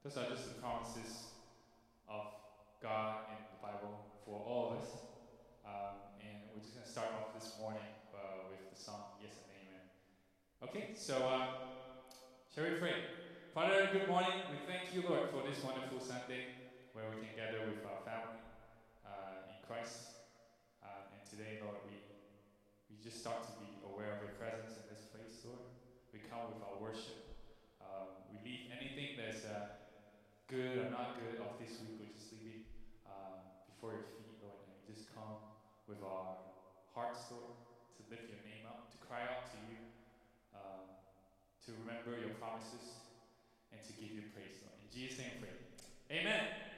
Those are just the promises of God in the Bible for all of us. Um, and we're just going to start off this morning uh, with the song Yes and Amen. Okay, so uh, shall we pray? Father, good morning. We thank you, Lord, for this wonderful Sunday where we can gather with our family uh, in Christ. Uh, and today, Lord, we, we just start to be aware of your presence in this place, Lord. We come with our worship. Um, we leave anything that's uh, good or not good of this week, we just leave it uh, before your feet, Lord. And just come with our hearts, Lord, to lift your name up, to cry out to you, um, to remember your promises, and to give you praise, Lord. In Jesus' name, I pray. Amen.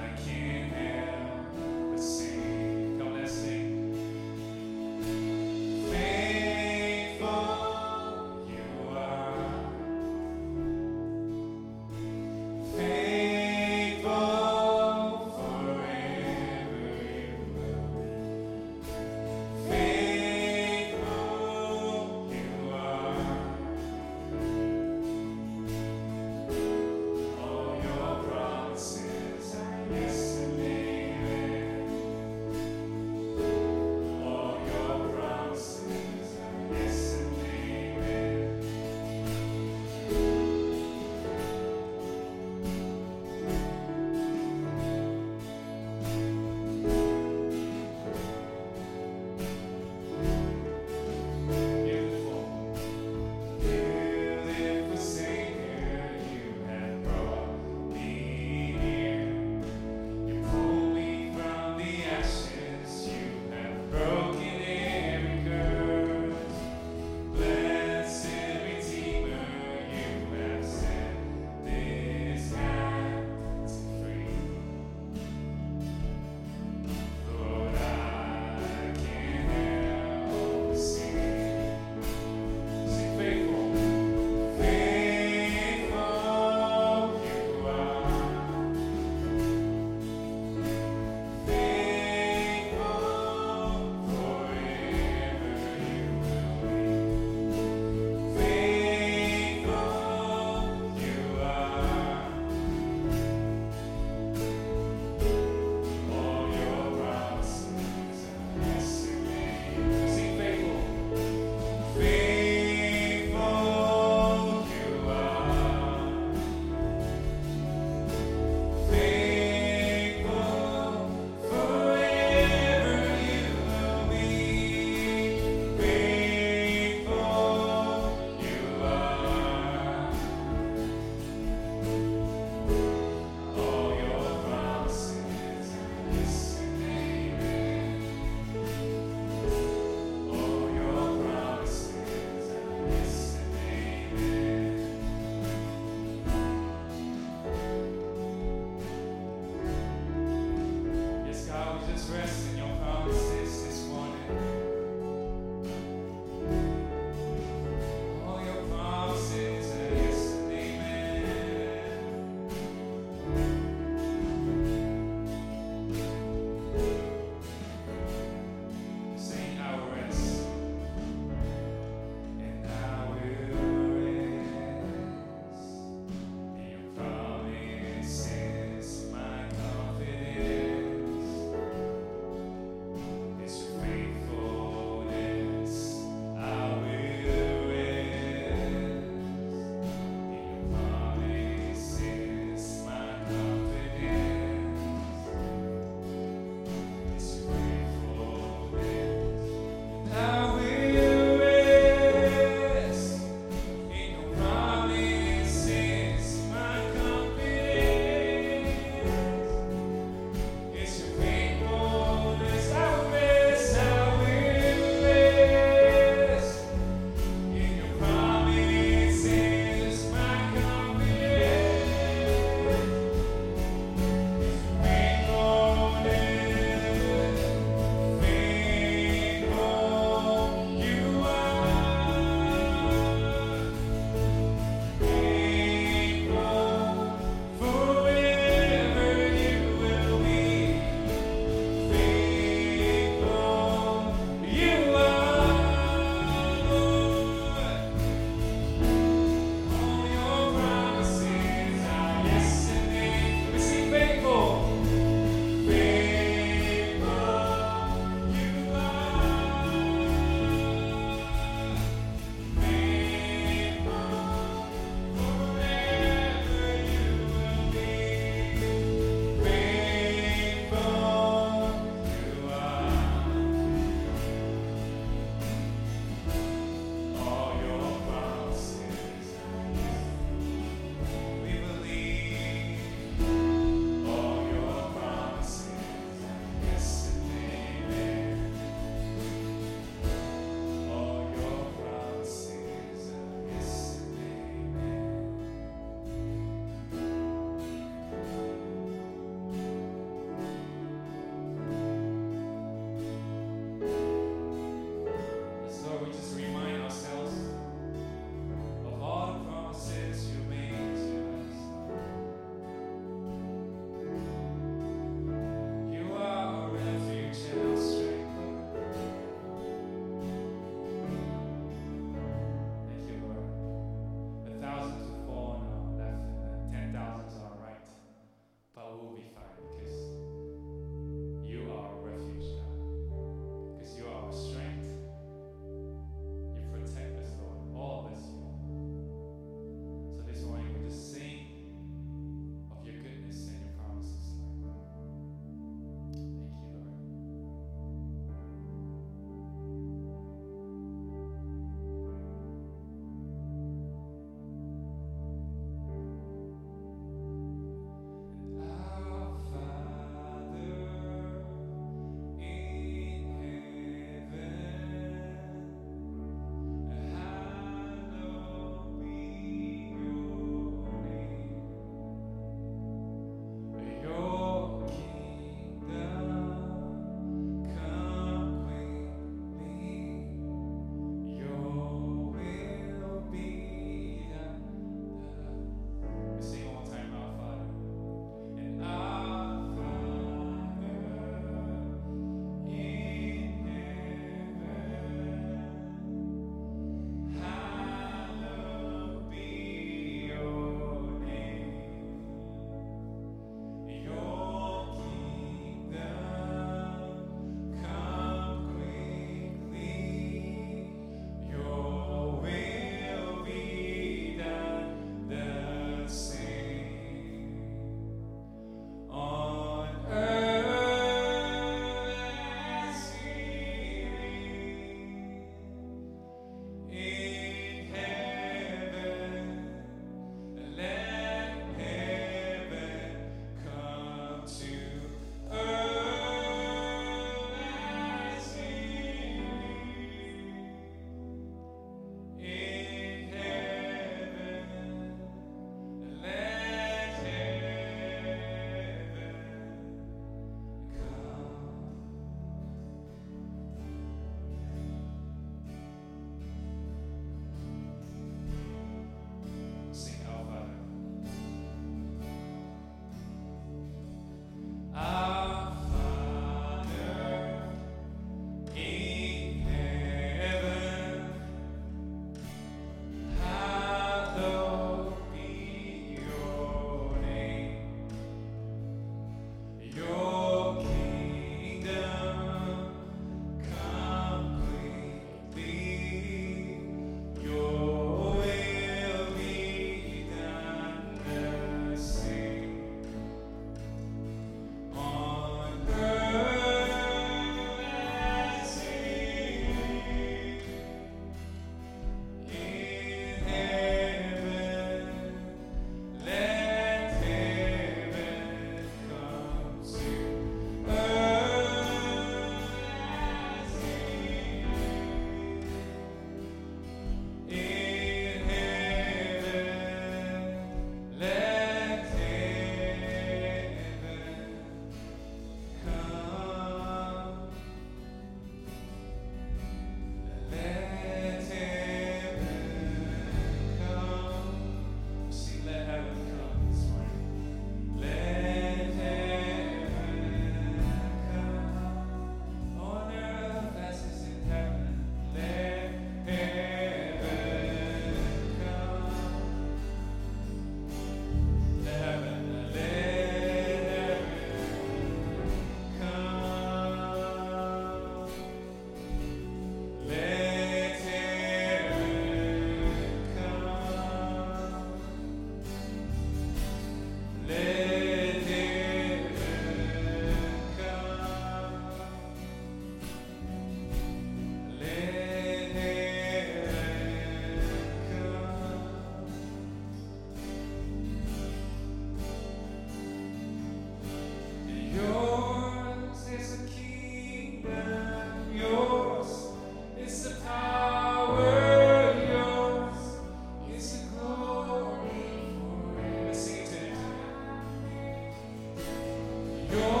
요.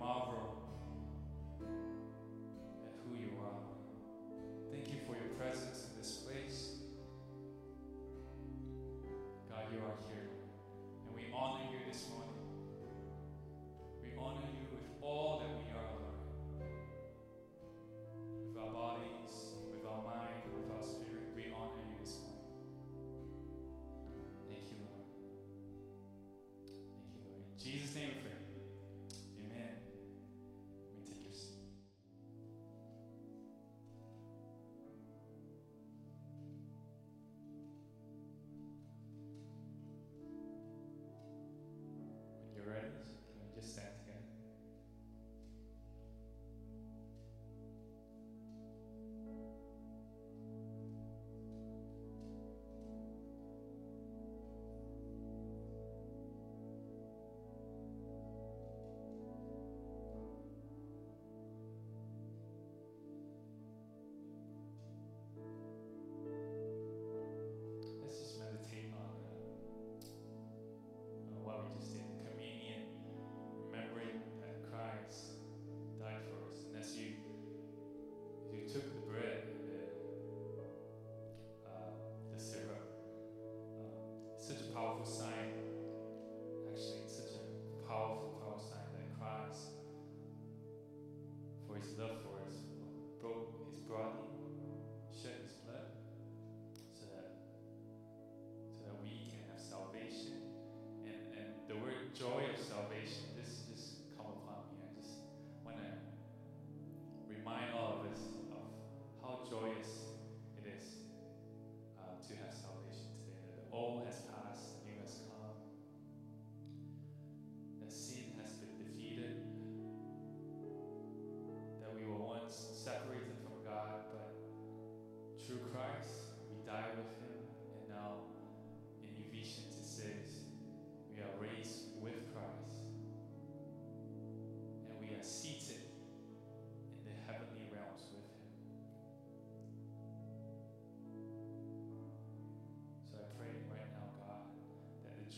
marvel at who you are. Thank you for your presence in this place. God, you are here. And we honor you this morning. We honor you with all that we are, Lord. With our bodies, with our mind, with our spirit, we honor you this morning. Thank you, Lord. Thank you, Lord. In Jesus' name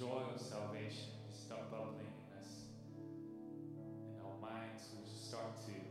joy of salvation start bubbling in us, and our minds will start to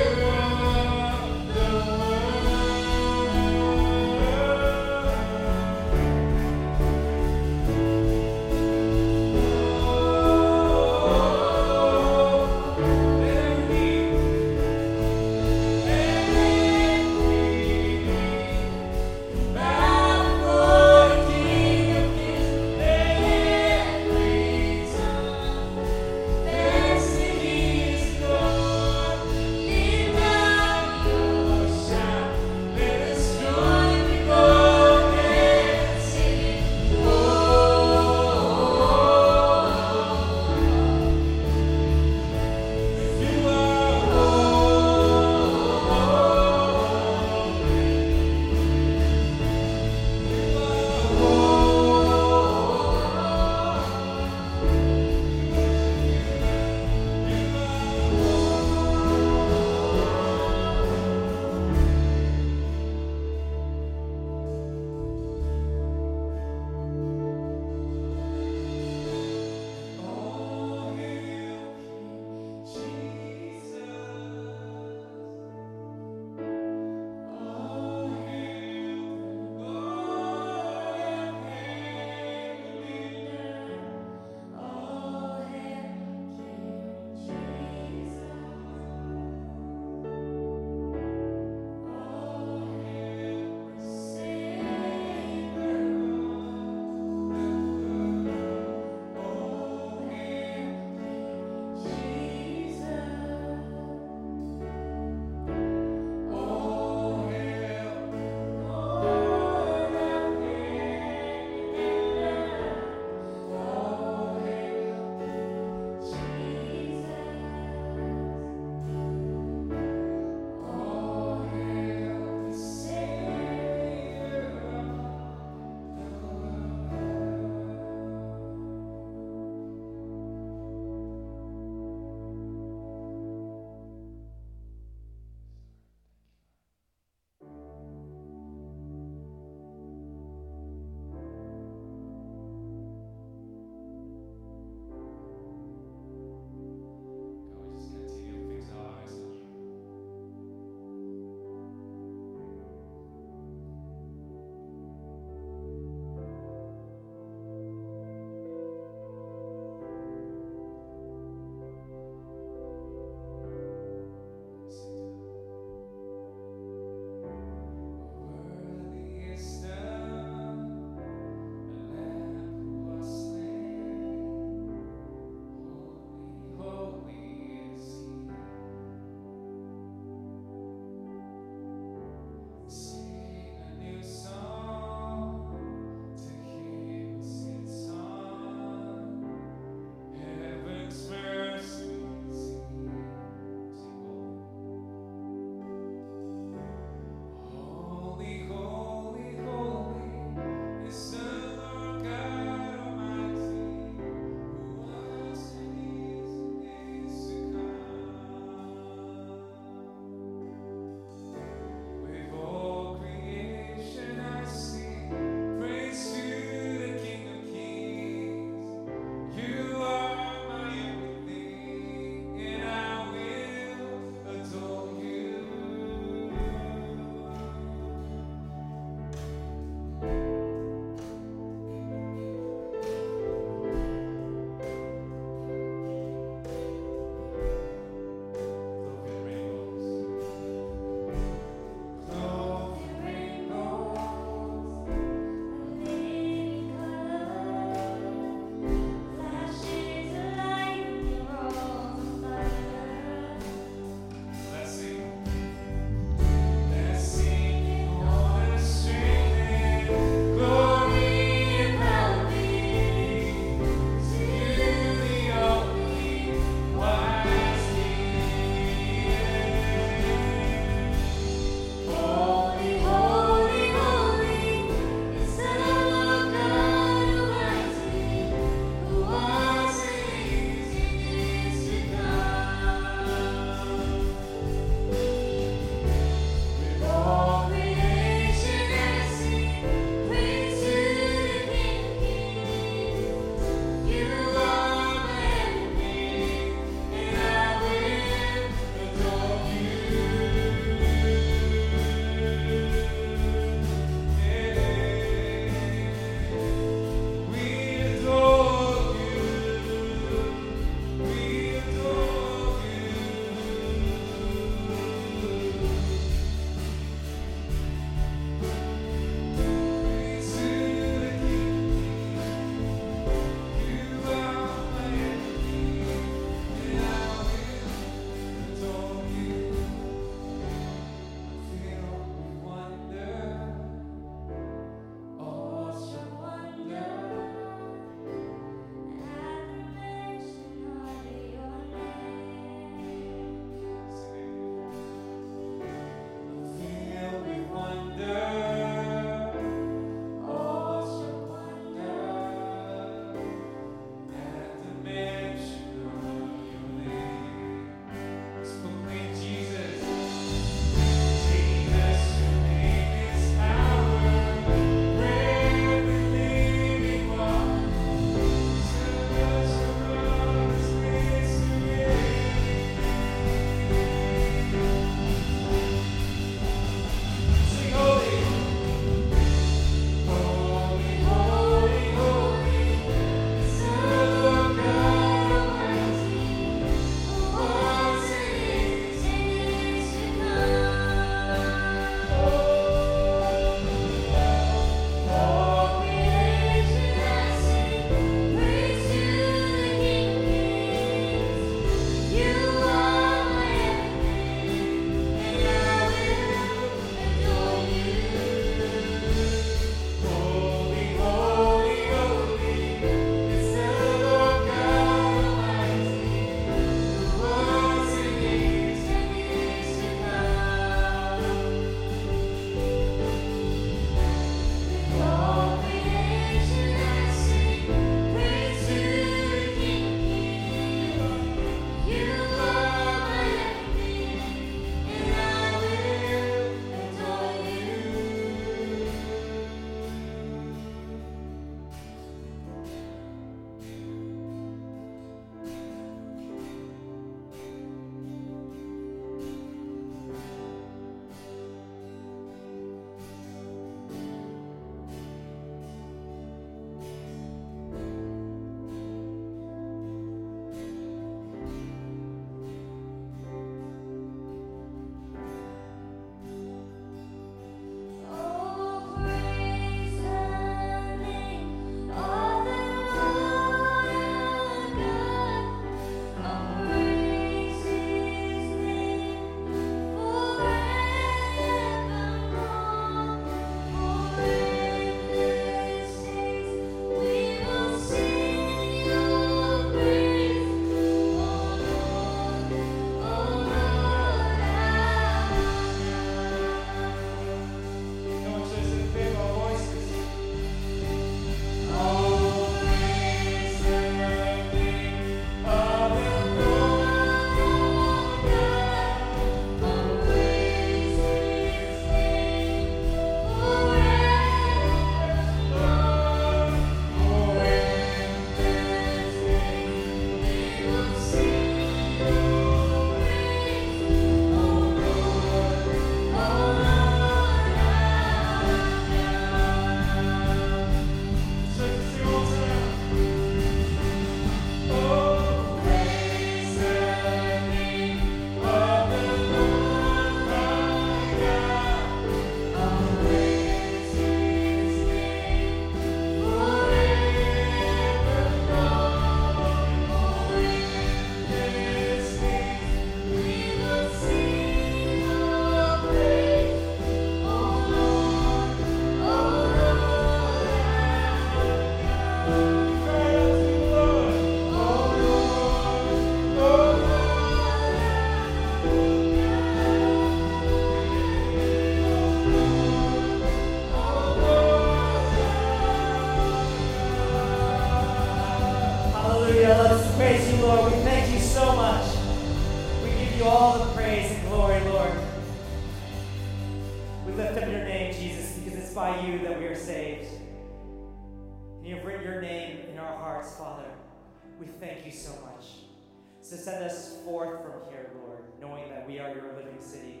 city,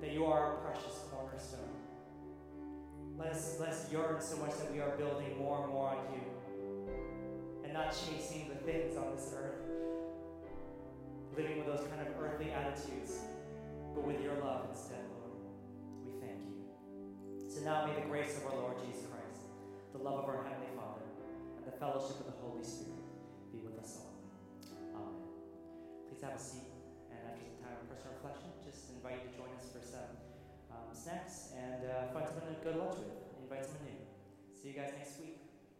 that you are our precious cornerstone. Let us, let us yearn so much that we are building more and more on you and not chasing the things on this earth, living with those kind of earthly attitudes, but with your love instead, Lord. We thank you. So now may the grace of our Lord Jesus Christ, the love of our Heavenly Father, and the fellowship of the Holy Spirit be with us all. Amen. Please have a seat, invite you to join us for some um, snacks and uh, find someone to go to lunch with. Invite someone new. See you guys next week.